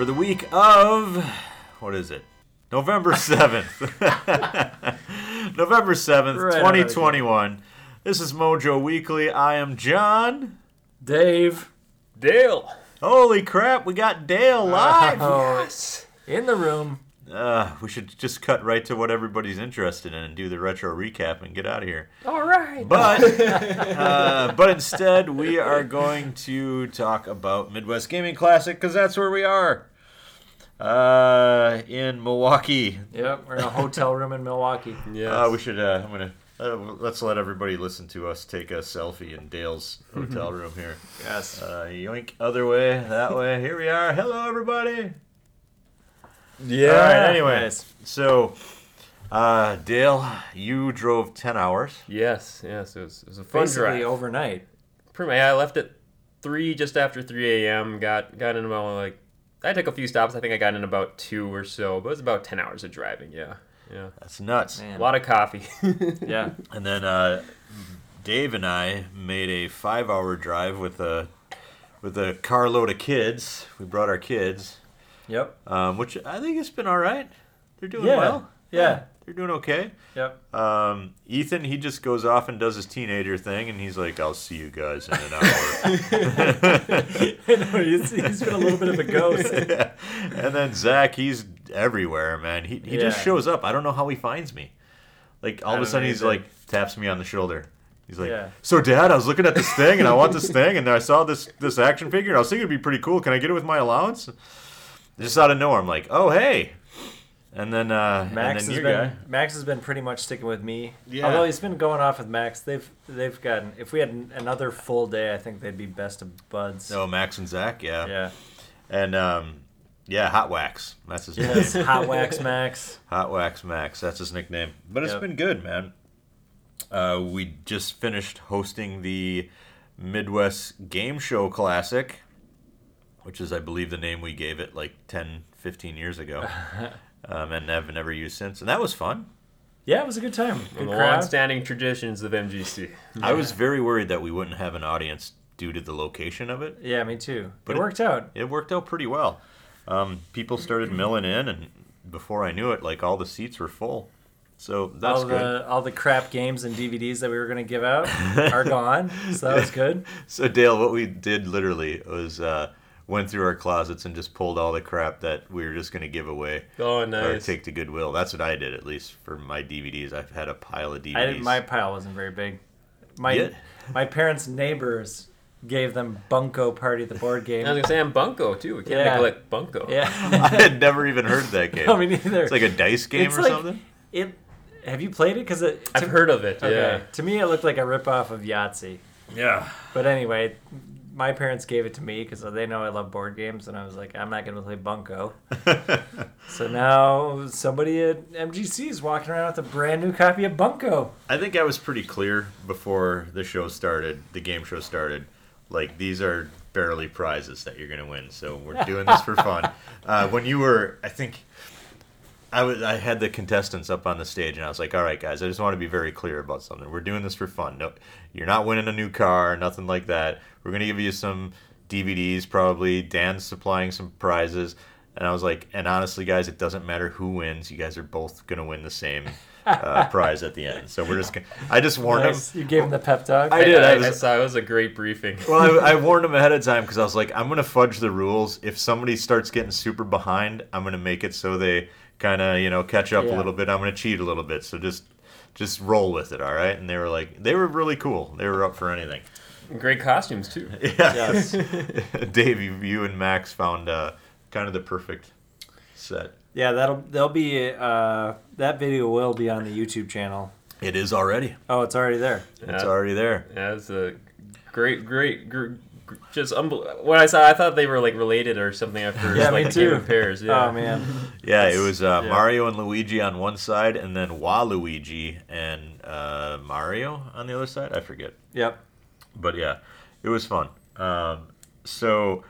for the week of what is it? November 7th. November 7th, Right 2021. This is Mojo Weekly. I am John. Dave. Dale. Holy crap, we got Dale live. Oh, in the room. Uh, we should just cut right to what everybody's interested in and do the retro recap and get out of here. All right. But uh, but instead, we are going to talk about Midwest Gaming Classic because that's where we are. Uh, in Milwaukee. Yep, we're in a hotel room in Milwaukee. Yeah, Uh, we should. Uh, I'm gonna. Uh, let's let everybody listen to us take a selfie in Dale's hotel room here. Yes. Uh, yoink, other way, that way. Here we are. Hello, everybody. yeah. All right. Anyways, so uh, Dale, you drove ten hours. Yes. Yes. It was, it was a fun Basically drive. overnight. Pretty much. I left at three, just after three a.m. Got got in about like. I took a few stops. I think I got in about two or so, but it was about ten hours of driving. Yeah. Yeah. That's nuts. Man. A lot of coffee. Yeah. And then uh, Dave and I made a five-hour drive with a with a carload of kids. We brought our kids, Yep. um, which I think it's been all right. They're doing Yeah. well. Yeah. they're doing okay. Yep. Um, Ethan, he just goes off and does his teenager thing, and he's like, "I'll see you guys in an hour." I know, he's, he's been a little bit of a ghost. and then Zach, he's everywhere, man. He he just shows up. I don't know how he finds me. Like all of a sudden, he's like taps me on the shoulder. He's like, Yeah. "So, Dad, I was looking at this thing, and I want this thing, and I saw this this action figure, and I was thinking it'd be pretty cool. Can I get it with my allowance?" Just out of nowhere, I'm like, "Oh, hey!" And then uh, Max and then has your been guy. Max has been pretty much sticking with me. Yeah. Although he's been going off with Max, they've they've gotten. If we had another full day, I think they'd be best of buds. Oh, Max and Zach, yeah, Yeah. and um, yeah, Hot Wax. That's his Yes. name. Hot wax Max. Hot Wax Max. That's his nickname. But it's Yep. been good, man. Uh, we just finished hosting the Midwest Game Show Classic, which is, I believe, the name we gave it like 10, 15 years ago. um, and have never used since. And that was fun. Yeah, it was a good time. One Good the crowd. long-standing traditions of MGC. I was very worried that we wouldn't have an audience due to the location of it. Yeah, me too. But it it- worked out. It worked out pretty well. Um, people started milling in, and before I knew it, like all the seats were full. So that's all good. the all the crap games and DVDs that we were gonna give out are gone, so that was good. So Dale, what we did literally was uh, went through our closets and just pulled all the crap that we were just going to give away Oh, or nice. take to Goodwill. That's what I did, at least for my DVDs. I've had a pile of DVDs. I didn't, my pile wasn't very big. My Yeah. my parents' neighbors gave them Bunko Party, the board game. I was gonna say I'm Bunko too. We can't Yeah. neglect Bunko. yeah, I had never even heard of that game. no, me neither. it's like a dice game It's or like- something. it. Have you played it? Because it. I've heard of it. Okay. Yeah. To me, it looked like a ripoff of Yahtzee. Yeah. But anyway, my parents gave it to me because they know I love board games, and I was like, I'm not going to play Bunko. so now somebody at MGC is walking around with a brand new copy of Bunko. I think I was pretty clear before the show started, the game show started. Like these are barely prizes that you're gonna win, so we're doing this for fun. Uh, when you were, I think, I was, I had the contestants up on the stage, and I was like, "All right, guys, I just want to be very clear about something. We're doing this for fun. No, you're not winning a new car, nothing like that. We're gonna give you some DVDs, probably. Dan's supplying some prizes." And I was like, and honestly, guys, it doesn't matter who wins. You guys are both gonna win the same uh, prize at the end. So we're just. Gonna, I just warned Nice. them. You gave him the pep talk. I did. I, I I was- saw it was a great briefing. Well, I, I warned him ahead of time because I was like, I'm gonna fudge the rules. If somebody starts getting super behind, I'm gonna make it so they kind of you know catch up a little bit. I'm gonna cheat a little bit. So just just roll with it, all right? And they were like, they were really cool. They were up for anything. Great costumes too. Yeah. Yes. Dave, you, you and Max found uh, kind of the perfect set. Yeah, that'll there'll be uh, that video will be on the YouTube channel. It is already. Oh, it's already there. It's already there. Yeah, it's a great, great, gr- gr- just unbel- when I saw, I thought they were like related or something at first. Yeah, like me the game too. pairs. Yeah. Oh man, Yeah, it was uh, yeah. Mario and Luigi on one side, and then Waluigi and uh, Mario on the other side. I forget. yep. but yeah, it was fun. Um, so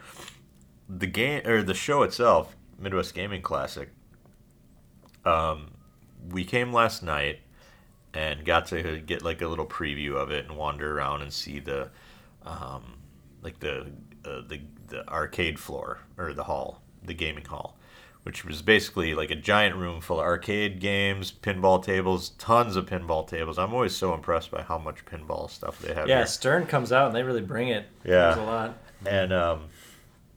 the game or the show itself, Midwest Gaming Classic. Um, we came last night and got to get like a little preview of it and wander around and see the, um, like the uh, the the arcade floor or the hall the gaming hall, which was basically like a giant room full of arcade games, pinball tables, tons of pinball tables. I'm always so impressed by how much pinball stuff they have Yeah, here. Stern comes out and they really bring it. Yeah. There's a lot. And um,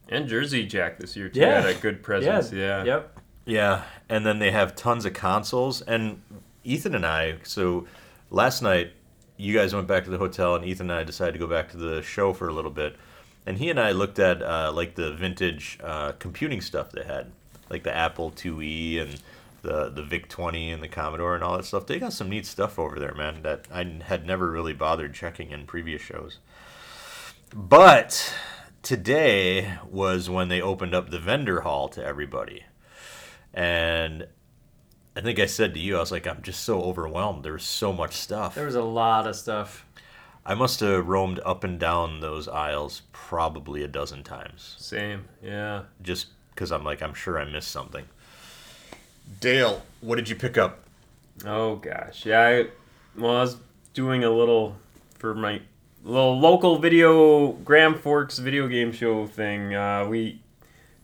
And Jersey Jack this year too Yeah. had a good presence. Yeah. Yep. Yeah, and then they have tons of consoles. And Ethan and I, so last night, you guys went back to the hotel, and Ethan and I decided to go back to the show for a little bit. And he and I looked at uh, like the vintage uh, computing stuff they had, like the Apple IIe and the the VIC 20 and the Commodore and all that stuff. They got some neat stuff over there, man. That I had never really bothered checking in previous shows. But today was when they opened up the vendor hall to everybody. And I think I said to you, I was like, I'm just so overwhelmed. There's so much stuff. There was a lot of stuff. I must have roamed up and down those aisles probably a dozen times. Same. Yeah. Just because I'm like, I'm sure I missed something. Dale, what did you pick up? Oh gosh, yeah. I, well, I was doing a little for my little local video Grand Forks video game show thing. Uh, we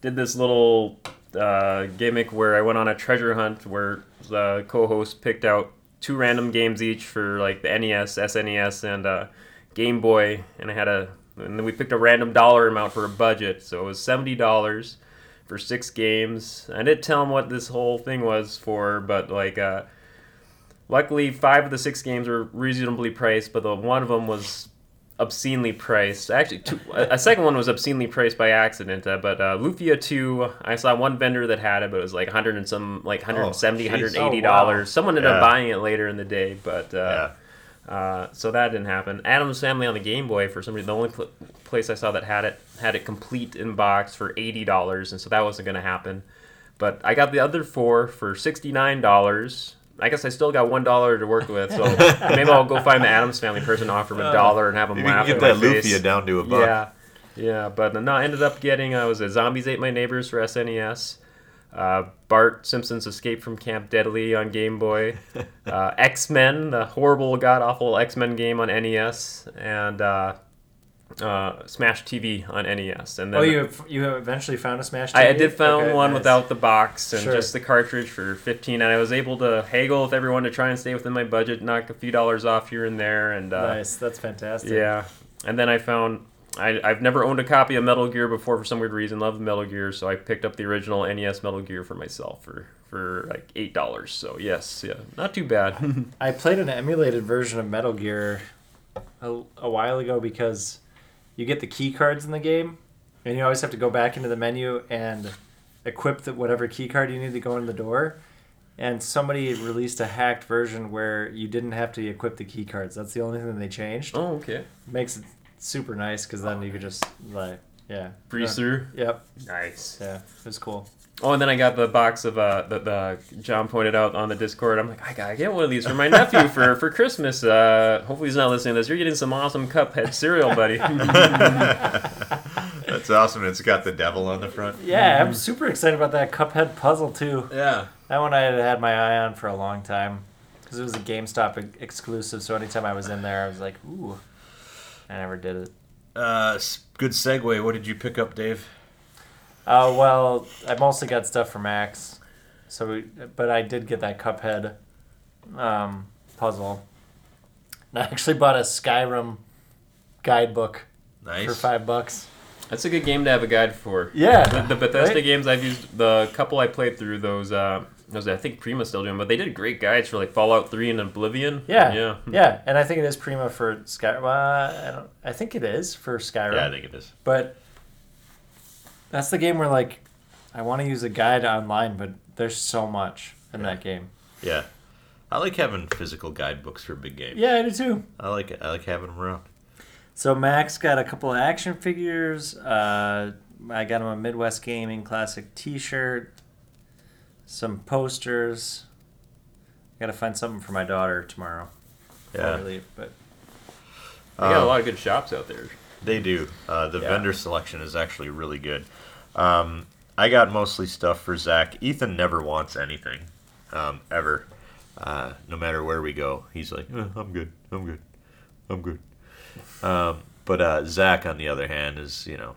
did this little uh, gimmick where I went on a treasure hunt where the co-host picked out two random games each for like the NES, SNES, and uh, Game Boy, and I had a and then we picked a random dollar amount for a budget, so it was seventy dollars for six games. I didn't tell him what this whole thing was for, but like, uh, luckily five of the six games were reasonably priced, but the one of them was obscenely priced. Actually, two, a a second one was obscenely priced by accident. Uh, but uh, Lufia two, I saw one vendor that had it, but it was like 100 and some, like 170, jeez. 180 Oh, wow. dollars. Someone ended Yeah. up buying it later in the day, but. Uh, Yeah. uh, so that didn't happen. Addams Family on the Game Boy, for some reason, the only pl- place I saw that had it had it complete in box for eighty dollars, and so that wasn't going to happen. But I got the other four for sixty nine dollars. I guess I still got one dollar to work with, so maybe I'll go find the Addams Family person, offer him a dollar, and have him Maybe you laugh can at get that face. Lufia down to a buck. Yeah, yeah, but no, I ended up getting uh, was it Zombies Ate My Neighbors for SNES, uh, Bart Simpson's Escape from Camp Deadly on Game Boy, uh, X Men, the horrible, god awful X Men game on NES, and uh, uh, Smash TV on NES. And then Oh, you you eventually found a Smash. I, I did found Okay, one nice. without the box and Sure. just the cartridge for 15 and I was able to haggle with everyone to try and stay within my budget, knock a few dollars off here and there and uh, Nice, that's fantastic. yeah. And then I found I, I've never owned a copy of Metal Gear before for some weird reason. Love Metal Gear, so I picked up the original NES Metal Gear for myself for for like eight dollars. So yes, yeah, not too bad. I played an emulated version of Metal Gear a, a while ago because you get the key cards in the game, and you always have to go back into the menu and equip the, whatever key card you need to go in the door. And somebody released a hacked version where you didn't have to equip the key cards. That's the only thing they changed. oh, okay. Makes it super nice because then you could just like yeah Breeze Uh, through. Yep. Nice. Yeah, it was cool. Oh, and then I got the box of uh the, the John pointed out on the Discord. I'm like, I gotta get one of these for my nephew for for Christmas. Uh, hopefully he's not listening to this. You're getting some awesome Cuphead cereal, buddy. That's awesome. It's got the devil on the front. Yeah, I'm super excited about that Cuphead puzzle too. yeah. That one I had had my eye on for a long time because it was a GameStop exclusive. So anytime I was in there, I was like, "Ooh," I never did it. Uh, s- good segue. What did you pick up, Dave? Uh, well, I mostly got stuff for Max, so we, but I did get that Cuphead um, puzzle. And I actually bought a Skyrim guidebook Nice. for five bucks. That's a good game to have a guide for. Yeah, The, the Bethesda right? games I've used, the couple I played through those, uh, those I think Prima still doing, but they did great guides for like Fallout Three and Oblivion. Yeah, yeah, yeah, and I think it is Prima for Skyrim. Uh, I don't. I think it is for Skyrim. Yeah, I think it is. But that's the game where like I want to use a guide online, but there's so much in that game. Yeah. I like having physical guidebooks for big games. Yeah, I do too. I like it. I like having them around. So Max got a couple of action figures. Uh, I got him a Midwest Gaming Classic T-shirt, some posters. I Got to find something for my daughter tomorrow. before I Yeah, leave, but they got a Um, lot of good shops out there. they do. Uh, the Yeah. vendor selection is actually really good. Um, I got mostly stuff for Zach. Ethan never wants anything, um, ever. Uh, no matter where we go, he's like, "Eh, "I'm good. I'm good. I'm good." Um, but uh, Zach, on the other hand, is you know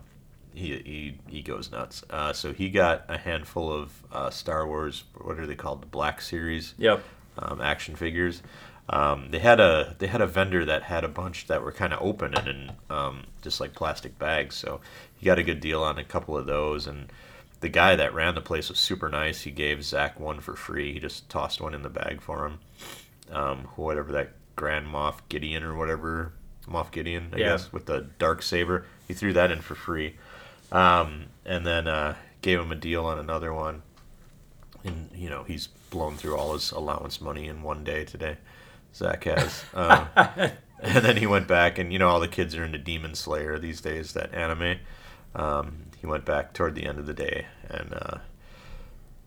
he he, he goes nuts. Uh, so he got a handful of uh, Star Wars. What are they called? The Black Series Yep. um, action figures. Um, they had a they had a vendor that had a bunch that were kind of open and in um, just like plastic bags. So he got a good deal on a couple of those. And the guy that ran the place was super nice. He gave Zach one for free. He just tossed one in the bag for him. Um, whatever that Grand Moff Gideon or whatever Moff Gideon, I Yeah. guess, with the dark saber. He threw that in for free. Um, and then uh, gave him a deal on another one and you know he's blown through all his allowance money in one day today. Zach has, um, and then he went back, and you know all the kids are into Demon Slayer these days, that anime. Um, he went back toward the end of the day and uh,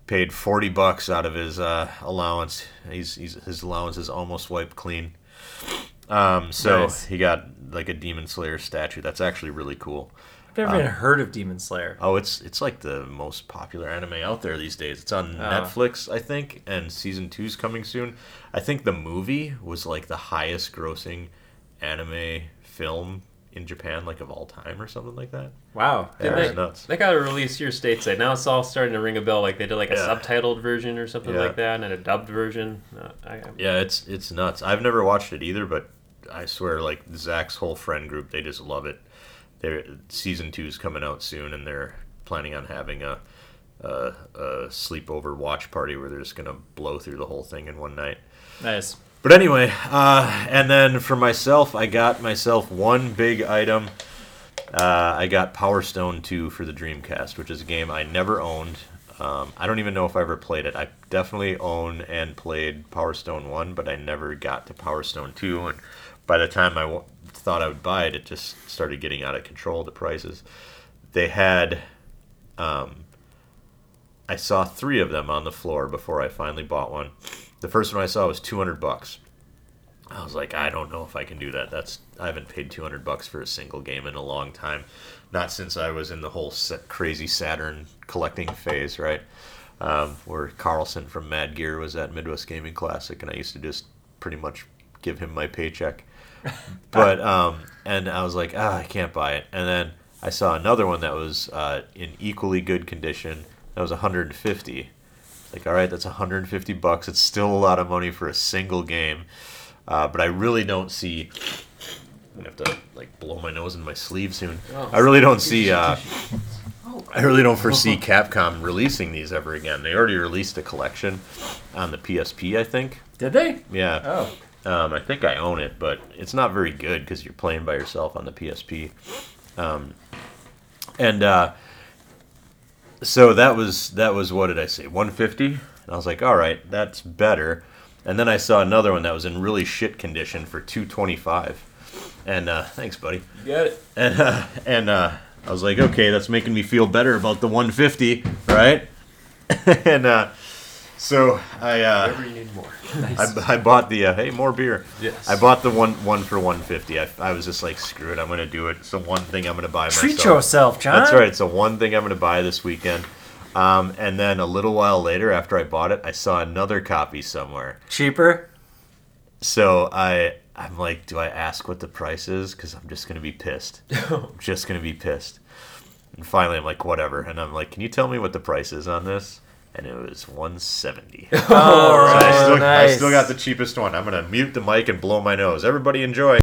paid forty bucks out of his uh, allowance. He's, he's his allowance is almost wiped clean. Um, so Nice. he got like a Demon Slayer statue. That's actually really cool. I've never even um, heard of Demon Slayer. Oh, it's it's like the most popular anime out there these days. It's on Oh. Netflix, I think, and season two's coming soon. I think the movie was like the highest grossing anime film in Japan, like of all time, or something like that. Wow. Yeah, they, nuts. they got to release your stateside. Now it's all starting to ring a bell. Like they did like a Yeah. subtitled version or something Yeah. like that, and a dubbed version. I, Yeah, it's it's nuts. I've never watched it either, but I swear, like Zach's whole friend group, they just love it. Their season is coming out soon, and they're planning on having a, a a sleepover watch party where they're just gonna blow through the whole thing in one night. Nice. But anyway, uh, and then for myself, I got myself one big item. Uh, I got Power Stone 2 for the Dreamcast, which is a game I never owned. Um, I don't even know if I ever played it. I definitely own and played Power Stone 1, but I never got to Power Stone 2. And by the time I w- thought I would buy it, it just started getting out of control, the prices. They had. Um, I saw three of them on the floor before I finally bought one. The first one I saw was 200 bucks. I was like, I don't know if I can do that. That's I haven't paid 200 bucks for a single game in a long time. Not since I was in the whole crazy Saturn collecting phase, right? Um, where Carlson from Mad Gear was at Midwest Gaming Classic, and I used to just pretty much give him my paycheck. But um, and I was like, ah, I can't buy it. And then I saw another one that was uh, in equally good condition. That was 150. Like, all right, that's 150 bucks. It's still a lot of money for a single game. Uh, but I really don't see. I'm gonna have to like blow my nose in my sleeve soon. Oh. I really don't see. Uh, I really don't foresee Capcom releasing these ever again. They already released a collection on the PSP, I think. Did they? Yeah. Oh. Um, I think I own it, but it's not very good because you're playing by yourself on the PSP. Um, and uh, so that was that was what did I say? 150. And I was like, all right, that's better. And then I saw another one that was in really shit condition for 225. And uh, thanks, buddy. You got it. And uh, and uh, I was like, okay, that's making me feel better about the 150, right? and uh, so I. Uh, Whatever you need more. I, I bought the uh, hey more beer. Yes. I bought the one one for one fifty. I, I was just like screw it. I'm gonna do it. It's the one thing I'm gonna buy Myself. Treat myself. yourself, John. That's right. It's the one thing I'm gonna buy this weekend. Um, and then a little while later, after I bought it, I saw another copy somewhere. Cheaper. So I I'm like, do I ask what the price is? Because I'm just gonna be pissed. I'm just gonna be pissed. And finally, I'm like, whatever. And I'm like, can you tell me what the price is on this? And it was 170. All So I, right. still, I still got the cheapest one. I'm gonna mute the mic and blow my nose. Everybody enjoy.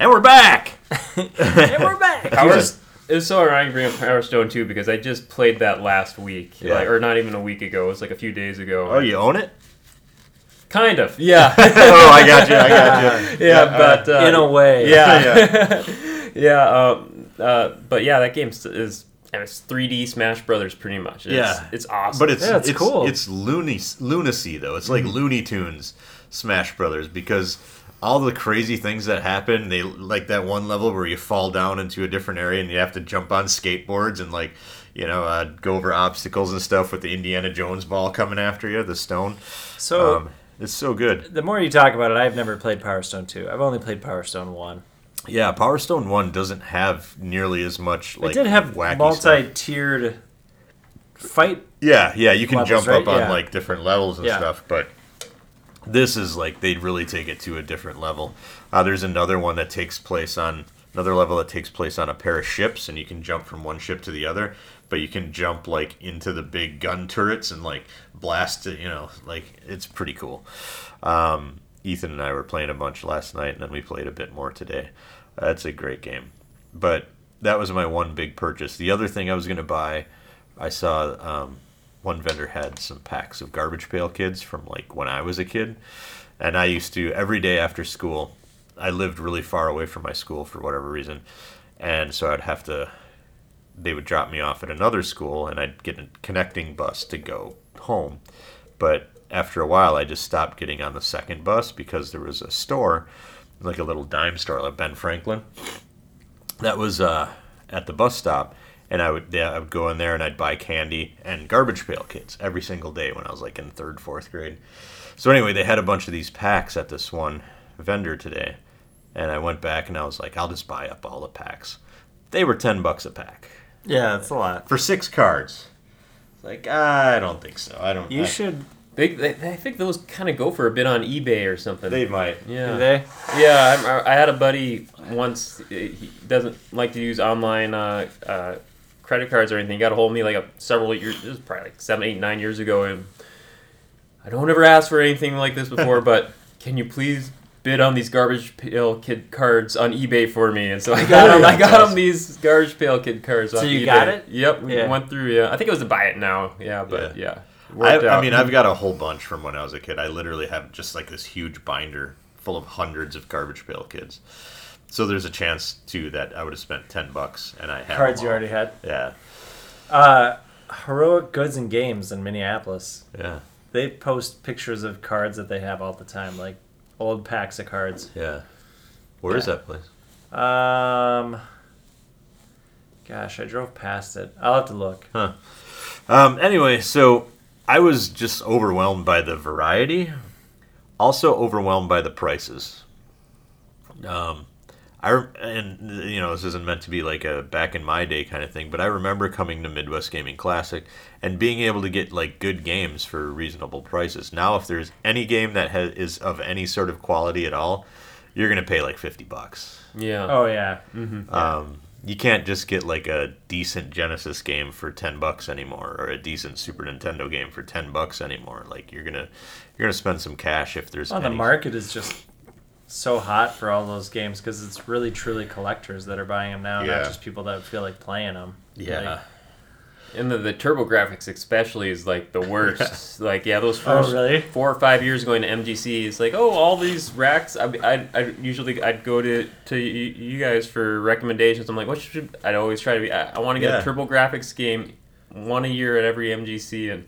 And we're back. and we're back. Power, it was so ironic to bring up Power Stone 2 because I just played that last week. Yeah. Like, or not even a week ago. It was like a few days ago. Oh, you own it? Kind of. Yeah. oh, I got you. I got you. Yeah, but uh, In a way. yeah, yeah. um, uh, but yeah, that game is and it's 3D Smash Brothers pretty much. It's, Yeah. it's awesome. But it's Yeah, it's it's cool. It's loony lunacy though. It's like Looney Tunes Smash Brothers because all the crazy things that happen. They like that one level where you fall down into a different area and you have to jump on skateboards and like you know uh, go over obstacles and stuff with the Indiana Jones ball coming after you, the stone. So um, it's so good. the more you talk about it, I've never played Power Stone 2. I've only played Power Stone 1. Yeah, Power Stone One doesn't have nearly as much like it did have wacky multi-tiered fight. Yeah, yeah, you can levels, jump right? up on Yeah. like different levels and Yeah. stuff, but This is like they really take it to a different level. Uh, there's another one that takes place on another level that takes place on a pair of ships, and you can jump from one ship to the other. But you can jump like into the big gun turrets and like blast it. You know, like it's pretty cool. Um, Ethan and I were playing a bunch last night, and then we played a bit more today. That's a great game. But that was my one big purchase. The other thing I was going to buy, I saw um, one vendor had some packs of Garbage Pail Kids from like when I was a kid, and I used to every day after school. I lived really far away from my school for whatever reason, and so I'd have to. They would drop me off at another school, and I'd get a connecting bus to go home. But after a while, I just stopped getting on the second bus because there was a store, like a little dime store, like Ben Franklin, that was uh, at the bus stop, and I would yeah, I would go in there and I'd buy candy and garbage pail kids every single day when I was like in third fourth grade. So anyway, they had a bunch of these packs at this one vendor today, and I went back and I was like, I'll just buy up all the packs. They were ten bucks a pack Yeah, that's a lot. for six cards. It's like I don't think so. I don't. You I- should. They, they, I think those kind of go for a bit on eBay or something. They might. yeah. Do they? Yeah, I, I had a buddy once. He doesn't like to use online uh, uh, credit cards or anything. He got a hold of me like a, several years. This was probably like seven, eight, nine years ago, and I don't ever ask for anything like this before. but can you please bid on these garbage pail kid cards on eBay for me? And so I got him. I got him these garbage pail kid cards. So on you eBay. got it? Yep, we Yeah. went through. Yeah, I think it was a buy it now. Yeah, but Yeah. yeah. I, Worked I out. mean, I've got a whole bunch from when I was a kid. I literally have just like this huge binder full of hundreds of garbage pail kids. So there's a chance too that I would have spent ten bucks and I have Cards them you already had. Yeah, Uh, Heroic Goods and Games in Minneapolis. yeah, They post pictures of cards that they have all the time, like old packs of cards. yeah. Where is Yeah. that place? Um, gosh, I drove past it. I'll have to look. Huh. Um, anyway, so I was just overwhelmed by the variety, also overwhelmed by the prices. Um, I and you know this isn't meant to be like a back in my day kind of thing, but I remember coming to Midwest Gaming Classic and being able to get like good games for reasonable prices. Now, if there's any game that has, is of any sort of quality at all, you're gonna pay like fifty bucks. yeah. Oh yeah, Um, you can't just get like a decent Genesis game for ten bucks anymore, or a decent Super Nintendo game for ten bucks anymore. Like you're gonna you're gonna spend some cash if there's. well, the market is just so hot for all those games because it's really truly collectors that are buying them now, Yeah. not just people that feel like playing them. Yeah, And the, the TurboGrafx especially is like the worst. like yeah, those Oh, first really? four or five years going to MGC, it's like oh all these racks. I I, I usually I'd go to to y- you guys for recommendations. I'm like what should I'd always try to be. I, I want to get Yeah. a TurboGrafx game, one a year at every MGC and.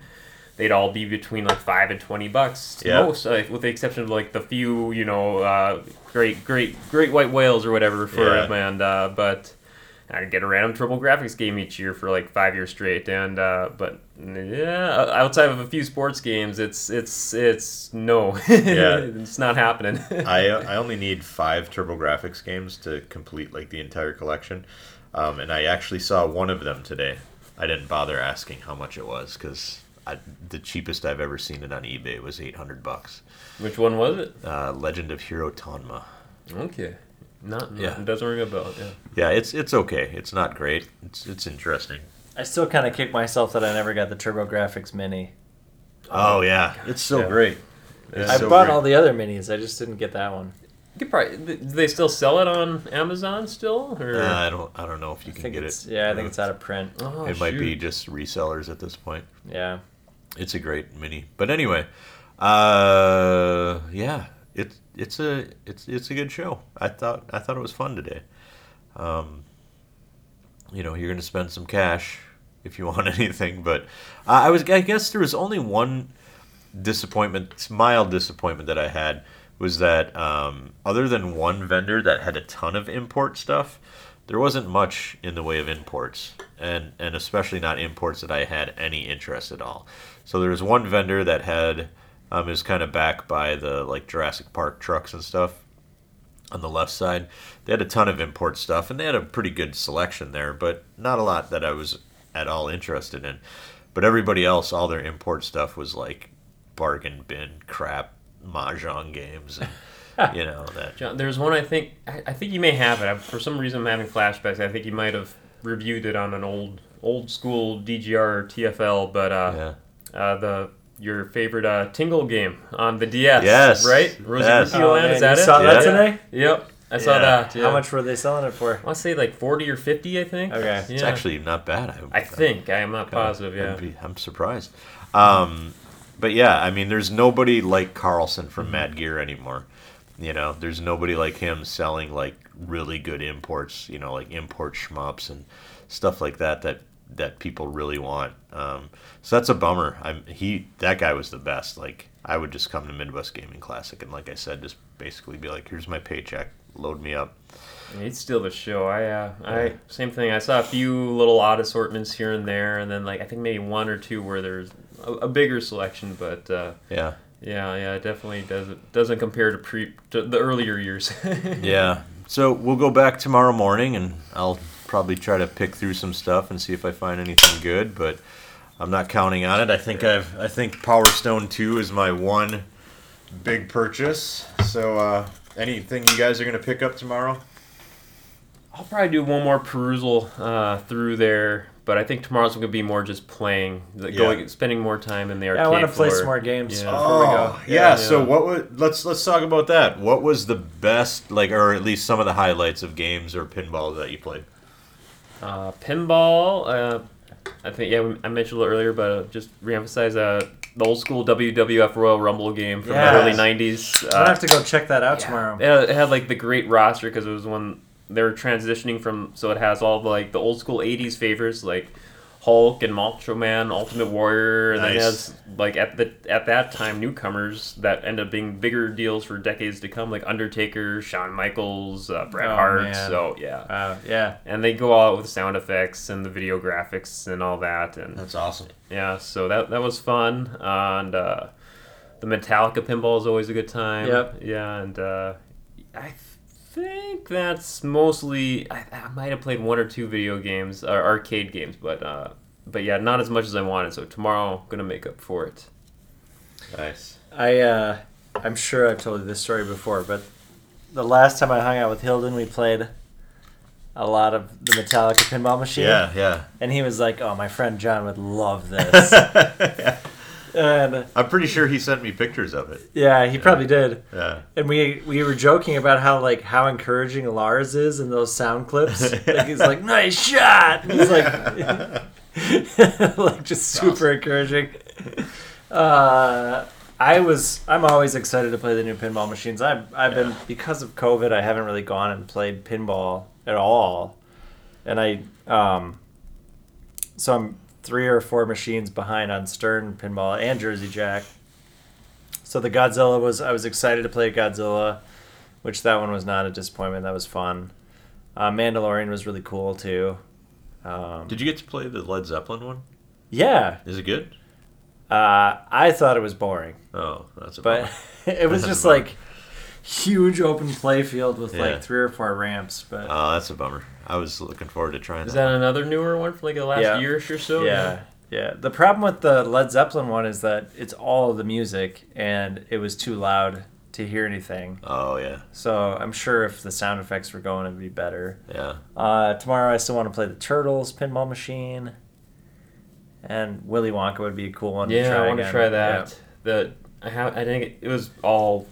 They'd all be between like five and twenty bucks Yeah. most, like, with the exception of like the few, you know, uh, great, great, great white whales or whatever for Yeah. them. And uh, but I get a random TurboGrafx game each year for like five years straight, and uh, but yeah, outside of a few sports games, it's it's it's no, Yeah. it's not happening. I I only need five TurboGrafx games to complete like the entire collection, um, and I actually saw one of them today. I didn't bother asking how much it was because the cheapest I've ever seen it on eBay was eight hundred bucks. Which one was it? Uh, Legend of Hero Tonma. Okay, not Yeah. yeah, it doesn't ring a bell. Yeah, Yeah, it's it's okay. It's not great. It's it's interesting. I still kind of kick myself that I never got the TurboGrafx Mini. Oh yeah, it's so Yeah. great. It's I so bought great. all the other minis. I just didn't get that one. you could probably do they still sell it on Amazon still? Or Uh, I don't I don't know if you I can get it. yeah. I think it's out of print. oh, it might be just resellers at this point. Yeah. It's a great mini. But anyway, uh, yeah, it's it's a it's it's a good show. I thought I thought it was fun today. Um, you know, you're gonna spend some cash if you want anything, but I I was I guess there was only one disappointment, mild disappointment that I had was that um, other than one vendor that had a ton of import stuff, there wasn't much in the way of imports, and and especially not imports that I had any interest at all. So there was one vendor that had um, is kind of back by the like Jurassic Park trucks and stuff on the left side. They had a ton of import stuff, and they had a pretty good selection there, but not a lot that I was at all interested in. But everybody else, all their import stuff was like bargain bin crap, mahjong games, and, you know that. John, there's one I think I, I think you may have it. I, for some reason, I'm having flashbacks. I think you might have reviewed it on an old old school DGR or TFL, but uh, Yeah. uh, the your favorite uh, Tingle game on the DS. Yes. right. Rosy Yes. Rookie Oh, Land, man, is that you it? saw that Yeah. today? Yep, I saw Yeah. that. Yeah. How much were they selling it for? I want to say like forty or fifty. I think. Okay. It's Yeah. actually not bad. I, I think I am not positive. Yeah. I'd be- I'm surprised. Um, but yeah, I mean, there's nobody like Carlson from Mm-hmm. Mad Gear anymore. You know, there's nobody like him selling like really good imports. You know, like import shmups and stuff like that that that people really want. Um, so that's a bummer. I'm he that guy was the best. Like I would just come to Midwest Gaming Classic and like I said, just basically be like, here's my paycheck, load me up. It's He'd the show. I, uh, I same thing. I saw a few little odd assortments here and there, and then like I think maybe one or two where there's a, a bigger selection. But uh, Yeah. yeah, yeah, it definitely doesn't doesn't compare to pre to the earlier years. Yeah. So we'll go back tomorrow morning, and I'll probably try to pick through some stuff and see if I find anything good. But I'm not counting on it. I think I've I think Power Stone Two is my one big purchase. So uh, anything you guys are gonna pick up tomorrow? I'll probably do one more perusal uh, through there, but I think tomorrow's gonna be more just playing, like Yeah. going, spending more time in the Yeah, arcade I want to play some more games Yeah. before we go. Oh, yeah. Yeah. So what would let's let's talk about that. What was the best like, or at least some of the highlights of games or pinball that you played? Uh, pinball. Uh, I think yeah, I mentioned it earlier, but uh, just reemphasize uh, the old school WWF Royal Rumble game from Yes. the early '90s. I'm have to go check that out Yeah. tomorrow. It had, it had like the great roster because it was when they were transitioning from. So it has all the like the old school '80s favorites like Hulk and Macho Man, Ultimate Warrior, and then it has like at the at that time newcomers that end up being bigger deals for decades to come, like Undertaker, Shawn Michaels, uh, Bret Oh, Hart. man. So yeah. Uh, yeah. And they go all out with sound effects and the video graphics and all that, and That's awesome. yeah, so that that was fun. and uh, the Metallica pinball is always a good time. Yep. Yeah, and uh, I think that's mostly. I, I might have played one or two video games or arcade games, but uh, but yeah, not as much as I wanted. So tomorrow, I'm gonna make up for it. Nice. I uh, I'm sure I've told you this story before, but the last time I hung out with Hilden, we played a lot of the Metallica pinball machine. Yeah, yeah. And he was like, "Oh, my friend John would love this." And I'm pretty sure he sent me pictures of it. yeah, he probably did. Yeah. And we we were joking about how like how encouraging Lars is in those sound clips. Like he's like, "Nice shot." And he's like, like just super encouraging. Uh, I was I'm always excited to play the new pinball machines. I've I've been because of COVID, I haven't really gone and played pinball at all, and I um. So I'm three or four machines behind on Stern pinball and Jersey Jack. So the Godzilla was I was excited to play Godzilla, which that one was not a disappointment. That was fun. Uh, Mandalorian was really cool too. Um, Did you get to play the Led Zeppelin one? yeah, Is it good? uh, I thought it was boring, Oh, that's a but it was That's just like huge open play field with Yeah. like three or four ramps. But Oh, that's a bummer. I was looking forward to trying Is that. that another newer one from like the last Yeah. year or so? yeah, yeah. The problem with the Led Zeppelin one is that it's all the music, and it was too loud to hear anything. Oh yeah, So I'm sure if the sound effects were going, it'd be better. yeah. Uh, tomorrow I still want to play the Turtles pinball machine, and Willy Wonka would be a cool one. to Yeah, I want to try that. The I have I think it was all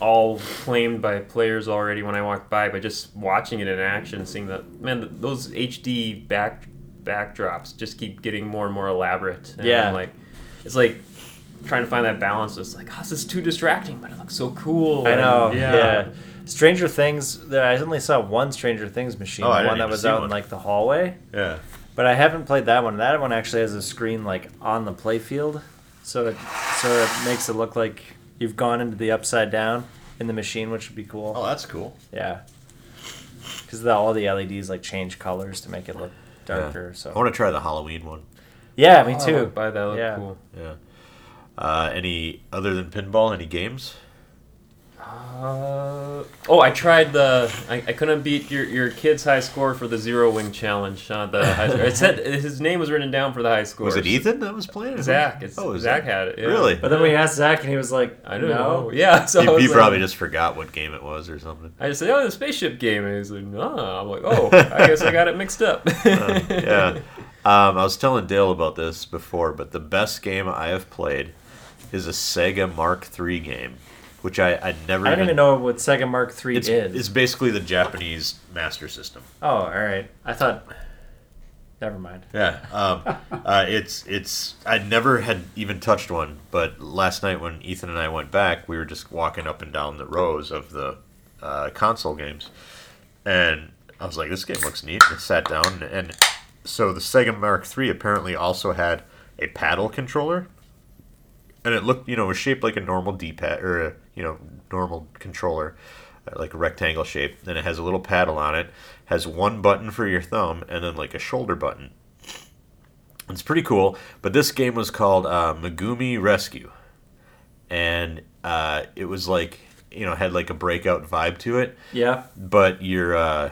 all claimed by players already when I walked by, but just watching it in action, seeing that man, those HD back backdrops just keep getting more and more elaborate. And Yeah. I'm like it's like trying to find that balance. It's like, oh, this is too distracting, but it looks so cool. I and- know. yeah. Yeah. Stranger Things. I only saw one Stranger Things machine, Oh, I the didn't one that was out one. in like the hallway. Yeah. But I haven't played that one. That one actually has a screen like on the playfield, so it so it makes it look like you've gone into the upside down in the machine, which would be cool. Oh, that's cool. Yeah. Because all the LEDs like change colors to make it look darker. I So want to try the Halloween one. yeah, me Oh, too. would buy that. Look Yeah. cool. Yeah. Uh, any other than pinball? Any games? Uh, oh, I tried the. I, I couldn't beat your, your kid's high score for the zero wing challenge. Uh, the high score. It said his name was written down for the high score. Was it Ethan that was playing? it? Zach. It's, Oh, it was Zach had it. yeah. Really? But then we asked Zach, and he was like, I don't no. know. Yeah. So I He, was he like- probably just forgot what game it was or something. I just said, oh, the spaceship game. And he's like, no. I'm like, oh, I guess I got it mixed up. Uh, yeah. Um, I was telling Dale about this before, but the best game I have played is a Sega Mark III game, which I I never. I don't even know what Sega Mark III It's, is. it's basically the Japanese Master System. oh, all right. I thought. Never mind. Yeah, um, uh, it's it's. I never had even touched one, but last night when Ethan and I went back, we were just walking up and down the rows of the uh, console games, and I was like, "This game looks neat." And I sat down, and so the Sega Mark III apparently also had a paddle controller, and it looked, you know, it was shaped like a normal D-pad or a you know normal controller, uh, like a rectangle shape. Then it has a little paddle on it, has one button for your thumb, and then like a shoulder button. It's pretty cool, but this game was called uh, Megumi Rescue, and uh, it was like you know had like a breakout vibe to it Yeah. but you're uh,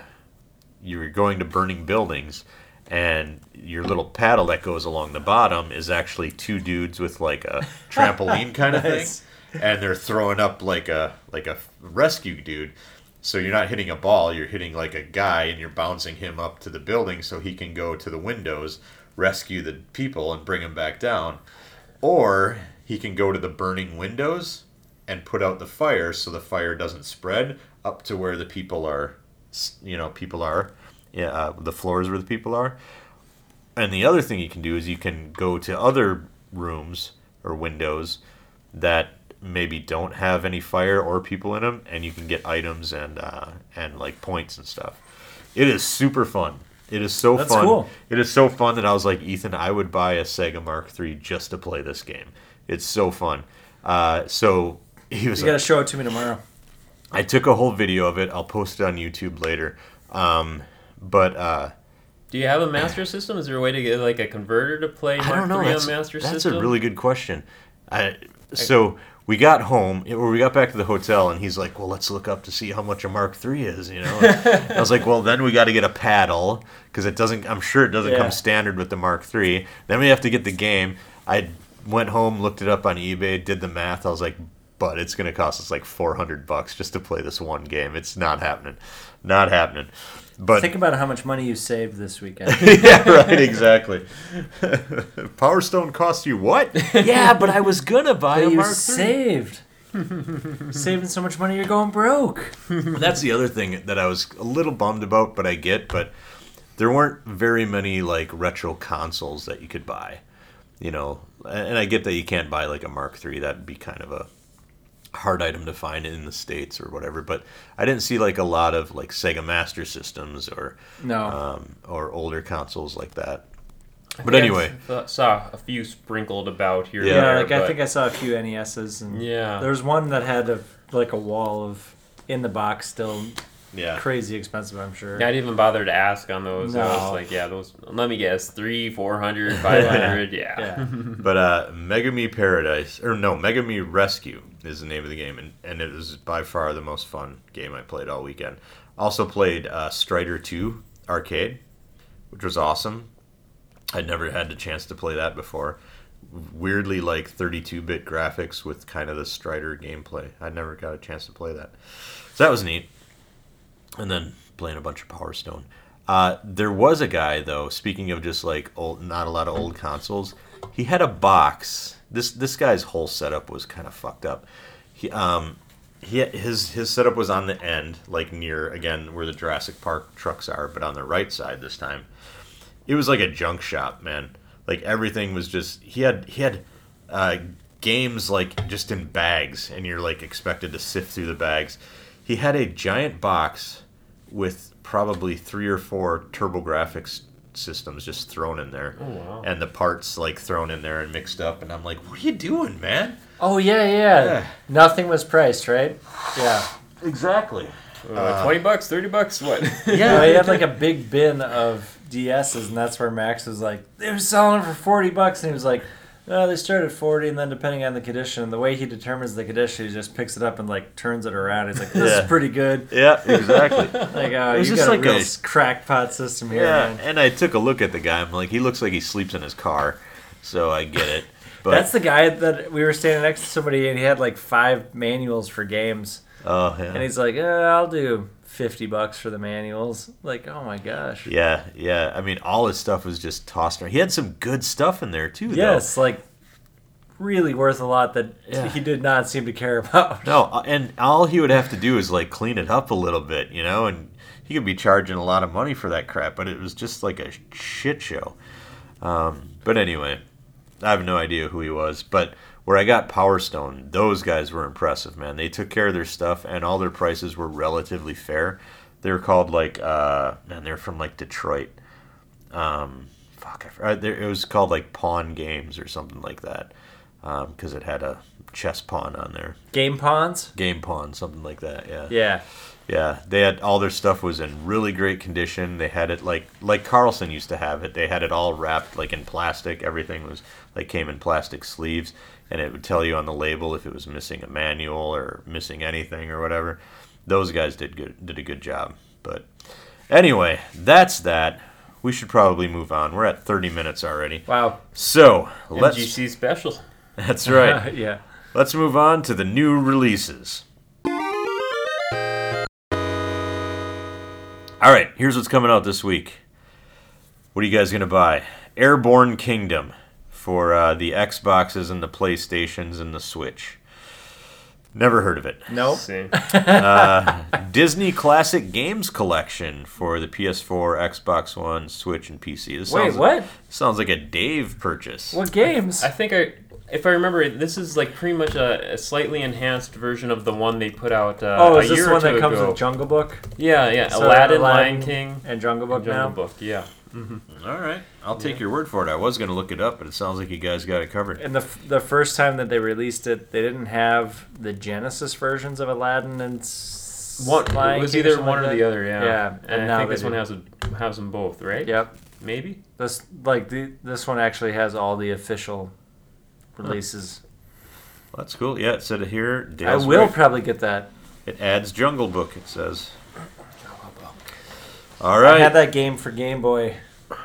you're going to burning buildings, and your little paddle that goes along the bottom is actually two dudes with like a trampoline kind of thing, and they're throwing up like a like a rescue dude. So you're not hitting a ball, you're hitting like a guy, and you're bouncing him up to the building so he can go to the windows, rescue the people, and bring them back down. Or he can go to the burning windows and put out the fire so the fire doesn't spread up to where the people are, you know, people are, yeah, uh, the floors where the people are. And the other thing you can do is you can go to other rooms or windows that maybe don't have any fire or people in them, and you can get items and uh, and like points and stuff. It is super fun. It is so That's fun. cool. It is so fun that I was like, Ethan, I would buy a Sega Mark III just to play this game. It's so fun. Uh, so he was You like, got to show it to me tomorrow. I took a whole video of it. I'll post it on YouTube later. Um, but uh, Do you have a Master System? Is there a way to get like a converter to play I Mark don't know. That's, on Master that's System? That's a really good question. I, so we got home, or we got back to the hotel, and he's like, "Well, let's look up to see how much a Mark III is." You know, I was like, "Well, then we got to get a paddle because it doesn't. I'm sure it doesn't Yeah. come standard with the Mark III. Then we have to get the game. I went home, looked it up on eBay, did the math. I was like, "But it's going to cost us like 400 bucks just to play this one game. It's not happening, not happening." But Think about how much money you saved this weekend. yeah, right, exactly. Power Stone cost you what? yeah, but I was gonna buy But a you Mark III. saved. Saving so much money, you're going broke. That's the other thing that I was a little bummed about, but I get. But there weren't very many like retro consoles that you could buy, you know. And I get that you can't buy like a Mark III. That'd be kind of a hard item to find in the states or whatever. But I didn't see like a lot of like Sega Master Systems or No. um, or older consoles like that. I But think I anyway, th- saw a few sprinkled about here. Yeah. there, like I think I saw a few NESs, and Yeah. there was one that had a like a wall of in the box, still yeah. crazy expensive. I'm sure. Yeah, I didn't even bother to ask on those. I was No. like, yeah, those. Let me guess, three, four hundred, five hundred. yeah. Yeah. But uh, Megami Paradise, or no, Megami Rescue is the name of the game, and, and it was by far the most fun game I played all weekend. Also played uh, Strider 2 Arcade, which was awesome. I'd never had the chance to play that before. Weirdly, like 32 bit graphics with kind of the Strider gameplay. I never got a chance to play that. So that was neat. And then playing a bunch of Power Stone. Uh, there was a guy though. Speaking of just like old, not a lot of old consoles. He had a box. This this guy's whole setup was kind of fucked up. He um he his his setup was on the end, like near again where the Jurassic Park trucks are, but on the right side this time. It was like a junk shop, man. Like everything was just he had he had uh, games like just in bags, and you're like expected to sift through the bags. He had a giant box with probably three or four TurboGrafx systems just thrown in there, Oh wow. and the parts like thrown in there and mixed up. And I'm like, what are you doing, man? Oh yeah, yeah, Yeah. Nothing was priced, right? Yeah. Exactly. Uh, Twenty bucks, thirty bucks, what? Yeah, he had like a big bin of DSs, and that's where Max was like, they were selling them for forty bucks, and he was like, No, they start at 40, and then depending on the condition, the way he determines the condition, he just picks it up and like turns it around. He's like, "This Yeah. is pretty good." Yeah, exactly. Like, oh, It was you just got like a real a- crackpot system here, yeah, man. and I took a look at the guy. I'm like, he looks like he sleeps in his car, so I get it. But That's the guy that we were standing next to somebody, and he had like five manuals for games, oh yeah. and he's like, eh, "I'll do 50 bucks for the manuals." Like, oh my gosh. Yeah, yeah. I mean, all his stuff was just tossed around. He had some good stuff in there too. though. Yes, like really worth a lot that Yeah. he did not seem to care about. No, uh, and all he would have to do is like clean it up a little bit, you know, and he could be charging a lot of money for that crap. But it was just like a shit show. Um, but anyway, I have no idea who he was. But where I got Power Stone, those guys were impressive, man. They took care of their stuff, and all their prices were relatively fair. They were called like, uh, man, they're from like Detroit. Um, fuck, I forgot. It was called like Pawn Games or something like that, because it had a chess pawn on there Game pawns? game pawn, something like that. Yeah. Yeah. Yeah. They had all their stuff was in really great condition. They had it like like Carlson used to have it. They had it all wrapped like in plastic. Everything was like came in plastic sleeves, and it would tell you on the label if it was missing a manual or missing anything or whatever. Those guys did good did a good job. But anyway, that's that. We should probably move on. We're at 30 minutes already. Wow. So, let's MGC special. That's right. yeah. Let's move on to the new releases. All right, here's what's coming out this week. What are you guys going to buy? Airborne Kingdom for uh, the Xboxes and the PlayStations and the Switch. Never heard of it. Nope. Same. Disney Classic Games Collection for the PS4, Xbox One, Switch, and PC. This Wait, sounds, what? Sounds like a Dave purchase. What games? I think I, if I remember, this is like pretty much a, a slightly enhanced version of the one they put out uh, oh, a is this year one that comes ago. with Jungle Book? yeah, yeah, So Aladdin, Aladdin Lion King, and Jungle Book Jungle now? Book. Yeah. Mm-hmm. All right, I'll take your word for it. I was going to look it up, but it sounds like you guys got it covered. And the f- the first time that they released it, they didn't have the Genesis versions of Aladdin and s- One, Lion it was King either something one like or the other. Yeah. Yeah, And, and I think they this one has a, has them both, right? Yep. Maybe. This like the this one actually has all the official releases. That's cool. Yeah, it said it here. I will right. probably get that. It adds Jungle Book. It says. All I had that game for Game Boy.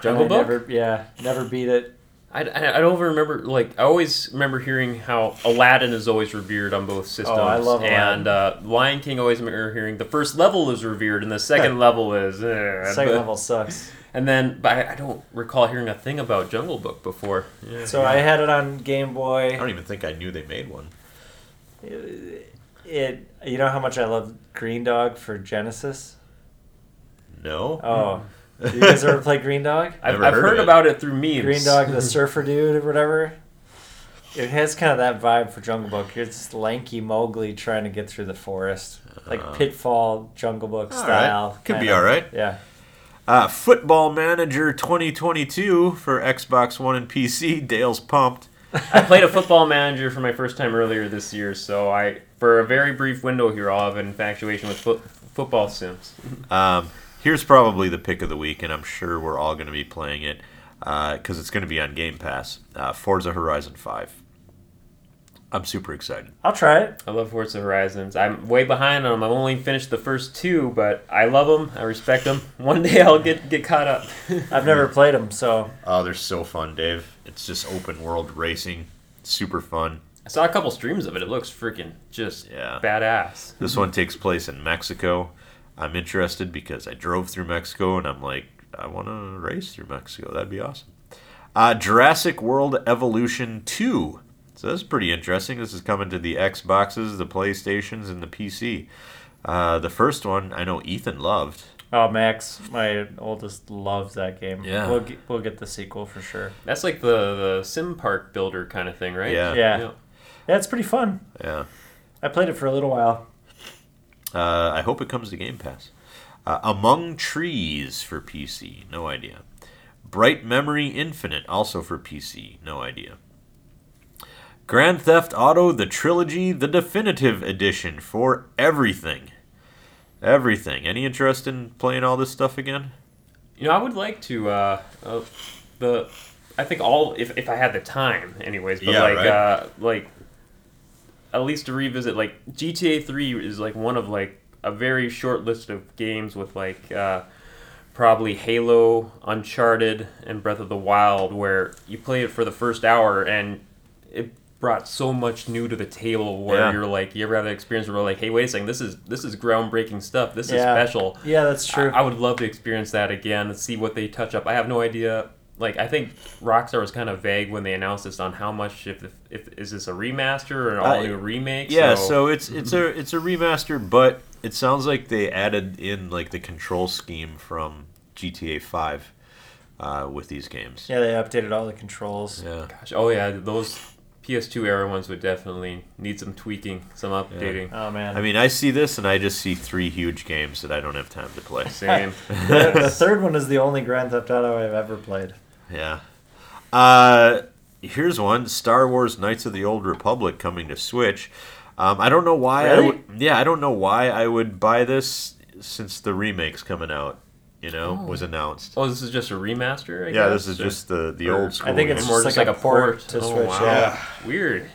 Jungle Book. Never, yeah, never beat it. I, I, I don't even remember like I always remember hearing how Aladdin is always revered on both systems. Oh, I love Aladdin. And uh, Lion King always remember hearing the first level is revered and the second level is. Uh, Second but- level sucks. And then, but I, I don't recall hearing a thing about Jungle Book before. Yeah. So I had it on Game Boy. I don't even think I knew they made one. It, you know how much I love Greendog for Genesis. No. Oh, you guys ever play Greendog? I've, Never I've heard heard, it. about it through memes. Greendog, the surfer dude or whatever. It has kind of that vibe for Jungle Book. You're this lanky Mowgli trying to get through the forest, like Pitfall, Jungle Book Uh, All style. right. Could be kinda. all right. Yeah. Uh, Football Manager 2022 for Xbox One and PC. Dale's pumped. I played a football manager for my first time earlier this year, so I, for a very brief window here, I'll have an infatuation with foot, football sims. Um, here's probably the pick of the week, and I'm sure we're all going to be playing it because it's going to be on Game Pass. Uh, Forza Horizon 5. I'm super excited. I'll try it. I love Forza Horizons. I'm way behind on them. I've only finished the first two, but I love them. I respect them. One day I'll get get caught up. I've never played them, so Oh, they're so fun, Dave. It's just open world racing. Super fun. I saw a couple streams of it. It looks freaking just Yeah. badass. This one takes place in Mexico. I'm interested because I drove through Mexico and I'm like, I want to race through Mexico. That'd be awesome. Uh, Jurassic World Evolution 2. So that's pretty interesting. This is coming to the Xboxes, the PlayStations, and the PC. Uh, the first one I know Ethan loved. oh Max, my oldest loves that game. Yeah. we'll get, we'll get the sequel for sure. That's like the the sim park builder kind of thing, right? Yeah. Yeah, yeah, it's pretty fun. Yeah. I played it for a little while. Uh, I hope it comes to Game Pass. Uh, Among Trees for PC, no idea. Bright Memory Infinite, also for PC, no idea. Grand Theft Auto The Trilogy, the Definitive Edition for everything. Everything. Any interest in playing all this stuff again? You know, I would like to. Uh, uh, the I think all if, if I had the time, anyways. But Yeah, like right. uh, like at least to revisit like GTA Three is like one of like a very short list of games with like uh, probably Halo, Uncharted, and Breath of the Wild, where you play it for the first hour and it brought so much new to the table. Where Yeah. you're like, you ever have that experience where you're like, hey, wait a second, this is this is groundbreaking stuff. This is special. Yeah, that's true. I, I would love to experience that again and see what they touch up. I have no idea. Like I think Rockstar was kind of vague when they announced this on how much if, if, if is this a remaster or an all new remake. Yeah, so it's it's a it's a remaster, but it sounds like they added in like the control scheme from GTA Five uh, with these games. yeah, they updated all the controls. Yeah. gosh, oh yeah, those PS2 era ones would definitely need some tweaking, some updating. Oh man. I mean, I see this and I just see three huge games that I don't have time to play. Same. the, the third one is the only Grand Theft Auto I've ever played. Yeah. Uh, here's one: Star Wars: Knights of the Old Republic coming to Switch. Um, I don't know why. I would, yeah, I don't know why I would buy this since the remake's coming out. You know, was announced. oh, this is just a remaster. I yeah, guess, this is or- just the the old school. I think game. it's more just just like a port to Oh, Switch, wow. yeah. Weird.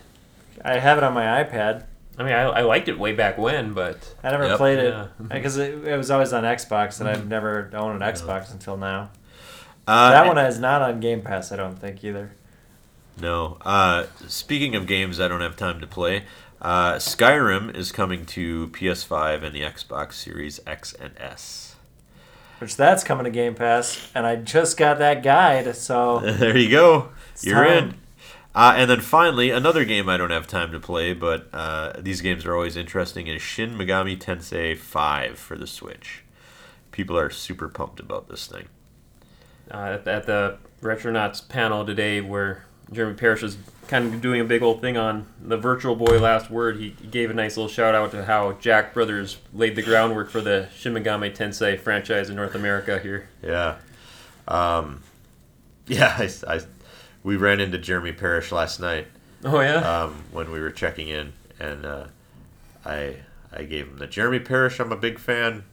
I have it on my iPad. I mean, I, I liked it way back when, but I never Yep. played it Yeah. because it, it was always on Xbox, and I've never owned an Xbox until now. Uh, that one is not on Game Pass, I don't think either. No. Uh, speaking of games I don't have time to play, uh, Skyrim is coming to PS5 and the Xbox Series X and S. Which that's coming to Game Pass, and I just got that guide, so there you go. You're time. in. Uh, and then finally, another game I don't have time to play, but uh, these games are always interesting, is Shin Megami Tensei 5 for the Switch. People are super pumped about this thing. Uh, at, at the Retronauts panel today, where Jeremy Parish was kind of doing a big old thing on the Virtual Boy Last Word, he, he gave a nice little shout out to how Jack Brothers laid the groundwork for the Shin Megami Tensei franchise in North America here. Yeah. Um, yeah, I, I- we ran into Jeremy Parish last night Oh yeah. um, when we were checking in, and uh, I I gave him the Jeremy Parish. I'm a big fan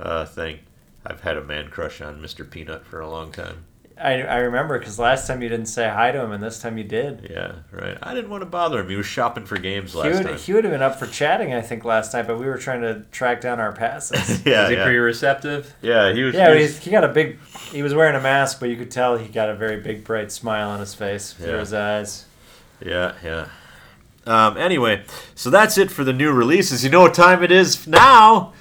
uh, thing. I've had a man crush on Mr. Peanut for a long time. I, I remember because last time you didn't say hi to him, and this time you did. Yeah, right. I didn't want to bother him. He was shopping for games He last would, time. he would have been up for chatting, I think, last night, but we were trying to track down our passes. yeah, Was he yeah. pretty receptive? yeah, he was. yeah, he he, was- he got a big. He was wearing a mask, but you could tell he got a very big, bright smile on his face through his eyes. yeah, yeah. Um, anyway, so that's it for the new releases. You know what time it is now?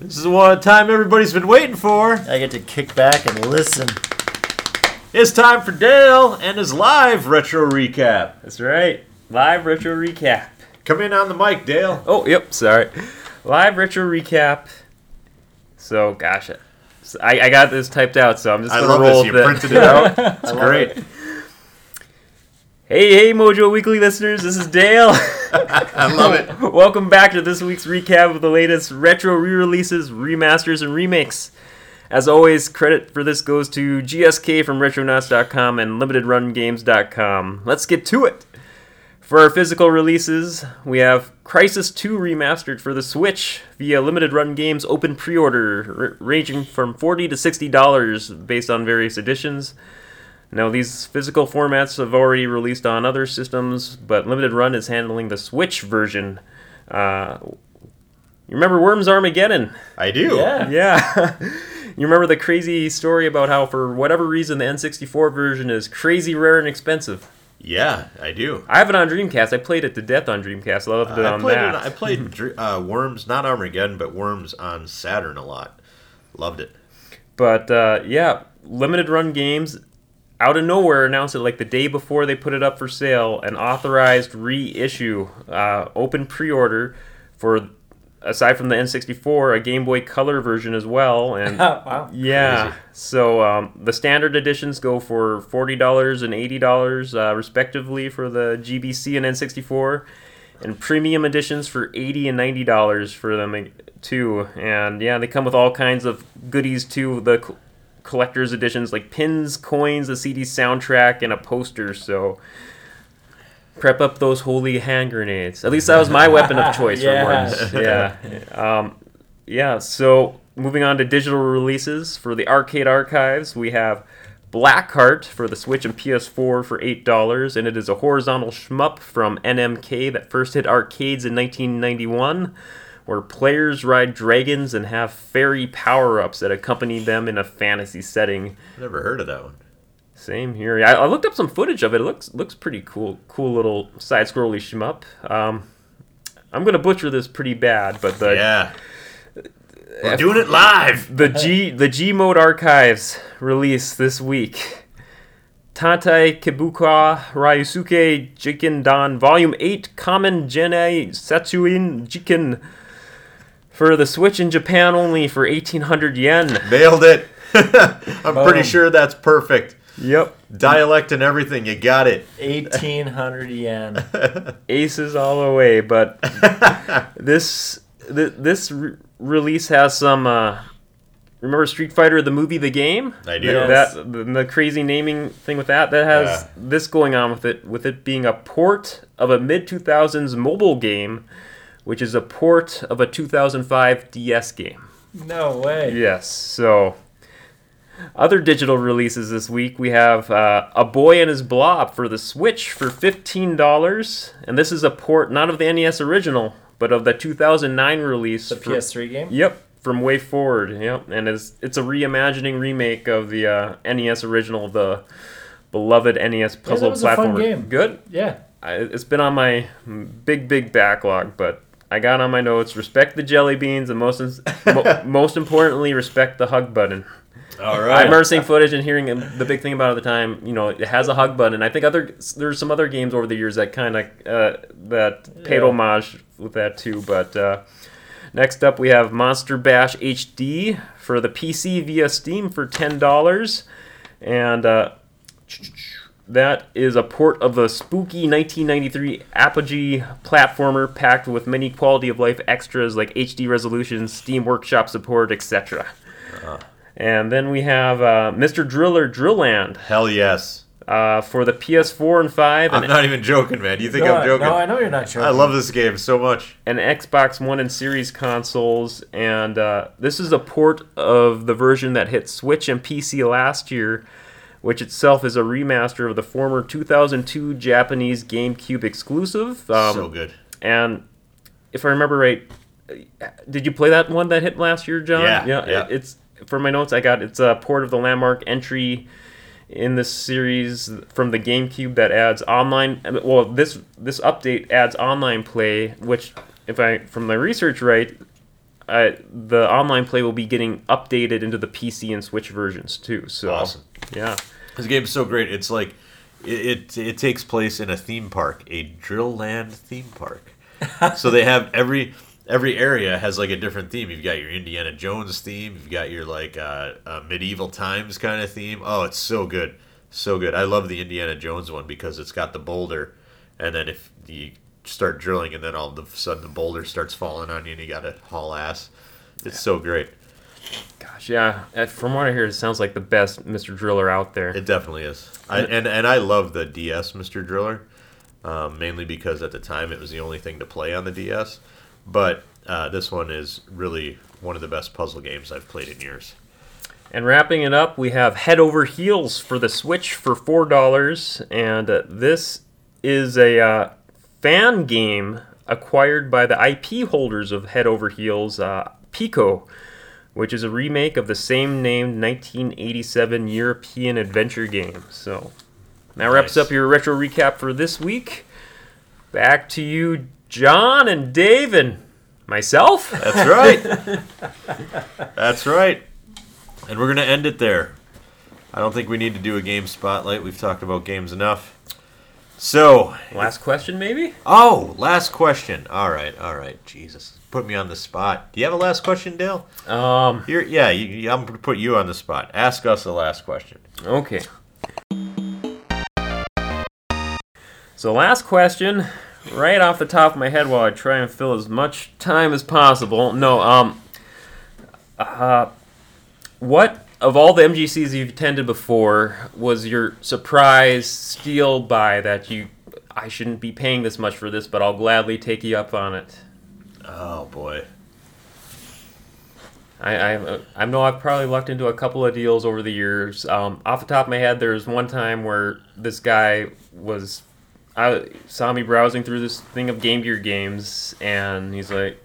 This is what time everybody's been waiting for. I get to kick back and listen. It's time for Dale and his live retro recap. That's right. Live retro recap. Come in on the mic, Dale. Oh, yep. Sorry. Live retro recap. So, gosh, I, I got this typed out, so I'm just I gonna love roll this. You with it. printed it out. It's great. Hey, hey, Mojo Weekly listeners, this is Dale. I love it. Welcome back to this week's recap of the latest retro re-releases, remasters, and remakes. As always, credit for this goes to GSK from Retronauts.com and LimitedRunGames.com. Let's get to it. For our physical releases, we have Crysis 2 remastered for the Switch via Limited Run Games open pre-order, r- ranging from 40 to $60 based on various editions. Now, these physical formats have already released on other systems, but Limited Run is handling the Switch version. Uh, you remember Worms Armageddon? I do. Yeah. Yeah. you remember the crazy story about how, for whatever reason, the N64 version is crazy rare and expensive? Yeah, I do. I have it on Dreamcast. I played it to death on Dreamcast. I loved it I on played that. it, I played uh, Worms, not Armageddon, but Worms on Saturn a lot. Loved it. But uh, yeah, limited run games out of nowhere announced it like the day before they put it up for sale, an authorized reissue, uh, open pre-order for aside from the N64, a Game Boy Color version as well, and wow. yeah. Crazy. So um, the standard editions go for forty dollars and eighty dollars uh, respectively for the GBC and N64, and premium editions for eighty and ninety dollars for them uh, too. And yeah, they come with all kinds of goodies too. The co- collector's editions like pins, coins, the CD soundtrack, and a poster. So. Prep up those holy hand grenades. At least that was my weapon of choice Yeah. for once. Yeah. Um, yeah, so moving on to digital releases for the arcade archives, we have Blackheart for the Switch and PS4 for $8, and it is a horizontal shmup from NMK that first hit arcades in 1991, where players ride dragons and have fairy power ups that accompany them in a fantasy setting. Never heard of that one. Same here. I, I looked up some footage of it. It looks looks pretty cool. Cool little side scrolly shmup. Um, I'm gonna butcher this pretty bad, but the Yeah. We're doing it live. the G the G Mode archives release this week. Tantai Kibuka Ryusuke Jiken Dan Volume 8 Common Genei Setsuin Jiken for the Switch in Japan only for 1800 yen. Nailed it. I'm pretty sure that's perfect. Yep. Dialect and everything. You got it. 1800 yen. Aces all the way, but this th- this re- release has some uh remember Street Fighter the movie the game? I do. Yes. that the, the crazy naming thing with that that has Yeah. this going on with it with it being a port of a mid 2000s mobile game which is a port of a 2005 DS game. No way. Yes. So other digital releases this week we have uh, A Boy and His Blob for the Switch for $15 and this is a port not of the NES original but of the 2009 release The for- PS3 game? Yep, from WayForward. Yep, and it's it's a reimagining remake of the uh, NES original, the beloved NES puzzle fun platformer. game. Good. Yeah. I, it's been on my big big backlog, but I got on my notes: respect the jelly beans, and most mo- most importantly, respect the hug button. All right. I right. remember seeing footage and hearing the big thing about it at the time. You know, it has a hug button. I think other there's some other games over the years that kind of uh, that paid Yeah. homage with that too. But uh, next up, we have Monster Bash HD for the PC via Steam for ten dollars, and uh, that is a port of the spooky 1993 Apogee platformer packed with many quality of life extras like HD resolution, Steam Workshop support, etc. And then we have uh, Mr. Driller Drillland Hell yes. uh, for the PS4 and 5 I'm and, not even joking, man. You think no, I'm joking? no, I know you're not joking. I love this game so much. and Xbox One and Series consoles. And uh, this is a port of the version that hit Switch and PC last year, which itself is a remaster of the former 2002 Japanese GameCube exclusive. Um, so good. And if I remember right, did you play that one that hit last year, John? Yeah, yeah. yeah. It's for my notes I got. It's a port of the landmark entry in this series from the GameCube that adds online. Well, this this update adds online play, which, if I from my research right. Uh, the online play will be getting updated into the PC and Switch versions too. So, Awesome. yeah, This game is so great. It's like it, it it takes place in a theme park, a drill land theme park. so they have every every area has like a different theme. You've got your Indiana Jones theme. You've got your like uh, uh, medieval times kind of theme. Oh, it's so good, so good. I love the Indiana Jones one because it's got the boulder, and then if you start drilling, and then all of a sudden the boulder starts falling on you, and you got to haul ass. It's so great. gosh, yeah. Uh, From what I hear, it sounds like the best Mr. Driller out there. It definitely is. I, and and I love the DS Mr. Driller, um, mainly because at the time it was the only thing to play on the DS. But uh, this one is really one of the best puzzle games I've played in years. And wrapping it up, we have Head Over Heels for the Switch for four dollars, and uh, this is a uh, fan game acquired by the IP holders of Head Over Heels, uh, Pico, which is a remake of the same named 1987 European adventure game. So that wraps Nice. up your retro recap for this week. Back to you, John and Dave and myself. That's right. That's right. And we're gonna end it there. I don't think we need to do a game spotlight. We've talked about games enough. So, Last question, maybe. oh, last question. All right, all right. Jesus, put me on the spot. Do you have a last question, Dale? Um. You're, yeah, you, you- I'm gonna put you on the spot. Ask us the last question. Okay. So last question, right off the top of my head, while I try and fill as much time as possible. No, um, uh, what of all the MGCs you've attended before was your surprise steal buy that you? I shouldn't be paying this much for this, but I'll gladly take you up on it. Oh boy. I I, I know I've probably lucked into a couple of deals over the years. Um, off the top of my head, there's one time where this guy was, I saw me browsing through this thing of Game Gear games, and he's like,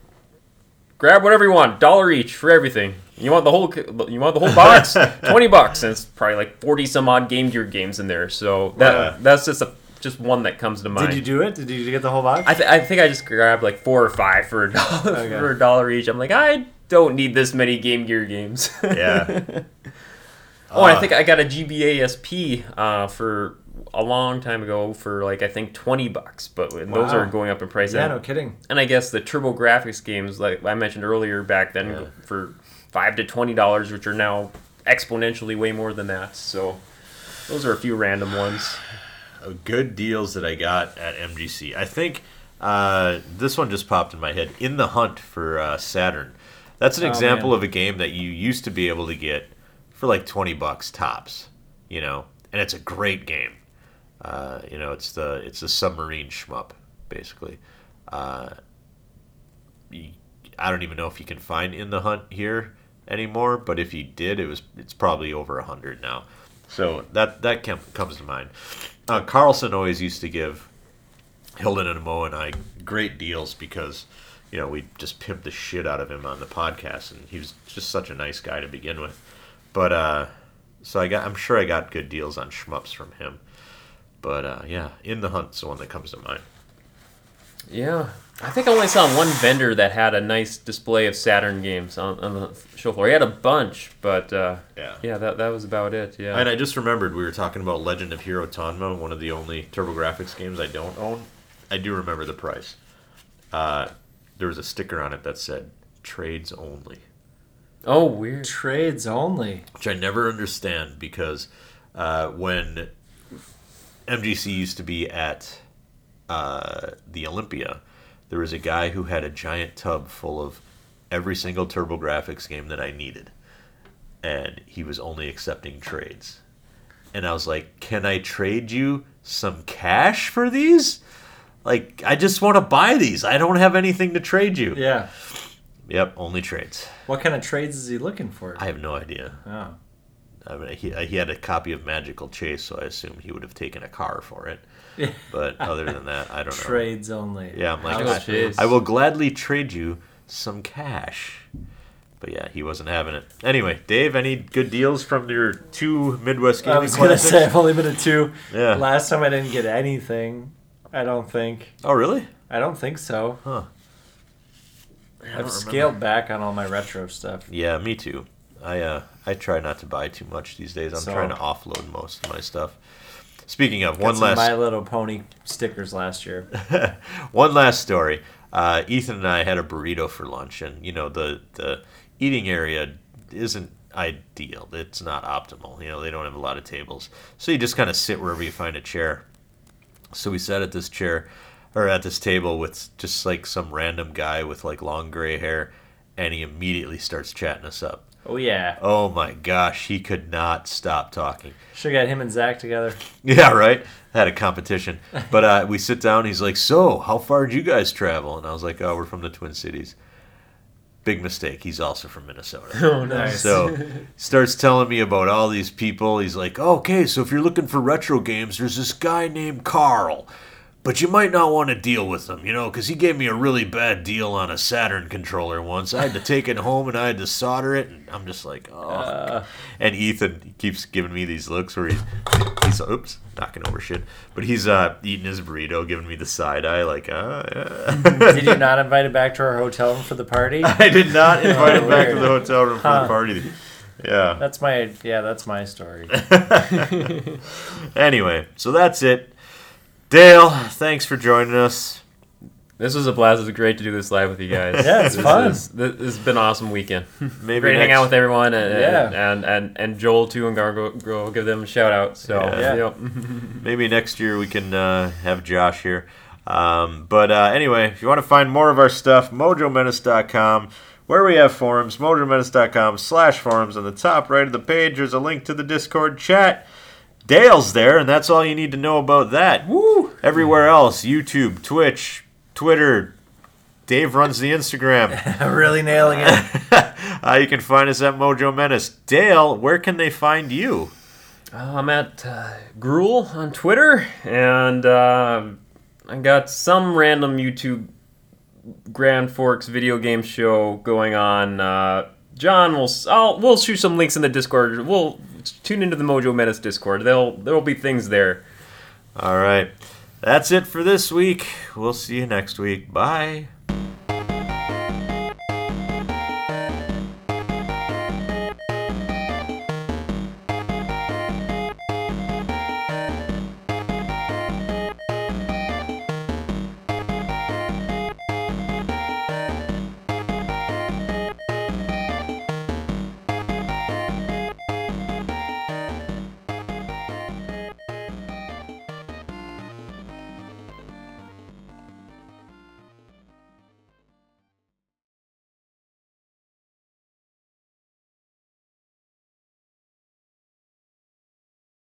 "Grab whatever you want, dollar each for everything. You want the whole you want the whole box, twenty bucks, and it's probably like forty some odd Game Gear games in there. So that Yeah. that's just a just one that comes to mind. Did you do it? Did you get the whole box? I, th- I think I just grabbed like four or five for a dollar Okay. for a dollar each. I'm like, I don't need this many Game Gear games. Yeah. oh, and I Uh, think I got a GBA SP uh, for a long time ago for like I think twenty bucks, but and those are going up in price. yeah, and, no kidding. and I guess the TurboGrafx games, like I mentioned earlier, back then Yeah. for five to twenty dollars, which are now exponentially way more than that. So those are a few random ones. good deals that I got at MGC. I think uh, this one just popped in my head. In the Hunt for uh, Saturn. That's an Oh, example man. of a game that you used to be able to get for like twenty bucks tops. You know, and it's a great game. Uh, you know, it's the it's a submarine shmup basically. Uh, I don't even know if you can find In the Hunt here anymore, but if you did, it was it's probably over hundred now. So that that comes to mind. Uh, Carlson always used to give Hilden and Mo and I great deals because you know we just pimped the shit out of him on the podcast, and he was just such a nice guy to begin with. But uh, so I got I'm sure I got good deals on shmups from him. But uh, yeah, In the Hunt's the one that comes to mind. Yeah, I think I only saw one vendor that had a nice display of Saturn games on, on the show floor. He had a bunch, but uh, Yeah. yeah, that that was about it. Yeah. And I just remembered we were talking about Legend of Hero Tonma, one of the only TurboGrafx games I don't own. I do remember the price. Uh, there was a sticker on it that said "trades only," oh, weird. Trades only. which I never understand because uh, when MGC used to be at uh, the Olympia, there was a guy who had a giant tub full of every single TurboGrafx game that I needed, and he was only accepting trades. And I was like, "Can I trade you some cash for these? Like, I just want to buy these. I don't have anything to trade you." Yeah. Yep, only trades. What kind of trades is he looking for? I have no idea. oh. I mean, he, he had a copy of Magical Chase, so I assume he would have taken a car for it. But other than that, I don't know. Trades only. Yeah, I'm like, I, I will gladly trade you some cash. But yeah, he wasn't having it. Anyway, Dave, any good deals from your two Midwest games? I was gonna say I've only been to two. Yeah. Last time I didn't get anything. I don't think. Oh, really? I don't think so. Huh. I've remember. scaled back on all my retro stuff. Yeah, me too. I uh, I try not to buy too much these days. I'm So- trying to offload most of my stuff. Speaking of one last My Little Pony stickers last year. One last story. Uh, Ethan and I had a burrito for lunch, and you know the the eating area isn't ideal. It's not optimal. You know they don't have a lot of tables, so you just kind of sit wherever you find a chair. So we sat at this chair, or at this table with just like some random guy with like long gray hair, and he immediately starts chatting us up. Oh yeah. Oh my gosh, he could not stop talking. Should have got him and Zach together. Yeah, right. Had a competition, but uh, we sit down. He's like, "So, how far did you guys travel?" And I was like, "Oh, we're from the Twin Cities." Big mistake. He's also from Minnesota. Oh, Nice. So starts telling me about all these people. He's like, okay, so if you're looking for retro games, there's this guy named Carl, but you might not want to deal with him, you know, because he gave me a really bad deal on a Saturn controller once. I had to take it home and I had to solder it, and I'm just like, oh. Uh, and Ethan keeps giving me these looks where he's he's oops knocking over shit, but he's uh eating his burrito, giving me the side eye, like, uh, yeah. did you not invite him back to our hotel room for the party? I did not invite him back to the hotel room for the party. Yeah. That's my yeah. That's my story. Anyway, so that's it. Dale, thanks for joining us. This was a blast. It was great to do this live with you guys. Yeah, it's this fun. is- this has been an awesome weekend. Maybe great to hang out with everyone, and Yeah. and, and and Joel too, and Gargo. Go give them a shout out. So Yeah. yep. Maybe next year we can uh, have Josh here. Um, but uh, anyway, if you want to find more of our stuff, mojomenace.com, where we have forums, mojomenace.com slash forums. On the top right of the page, there's a link to the Discord chat. Dale's there, and that's all you need to know about that. Woo! Everywhere else, YouTube, Twitch, Twitter, Dave runs the Instagram. really nailing it. Uh, you can find us at Mojo Menace. Dale, where can they find you? Uh, I'm at uh, Gruel on Twitter, and uh, I got some random YouTube Grand Forks video game show going on. Uh, John will I'll, we'll shoot some links in the Discord. We'll tune into the Mojo Menace Discord. There'll there'll be things there. All right. That's it for this week. We'll see you next week. Bye.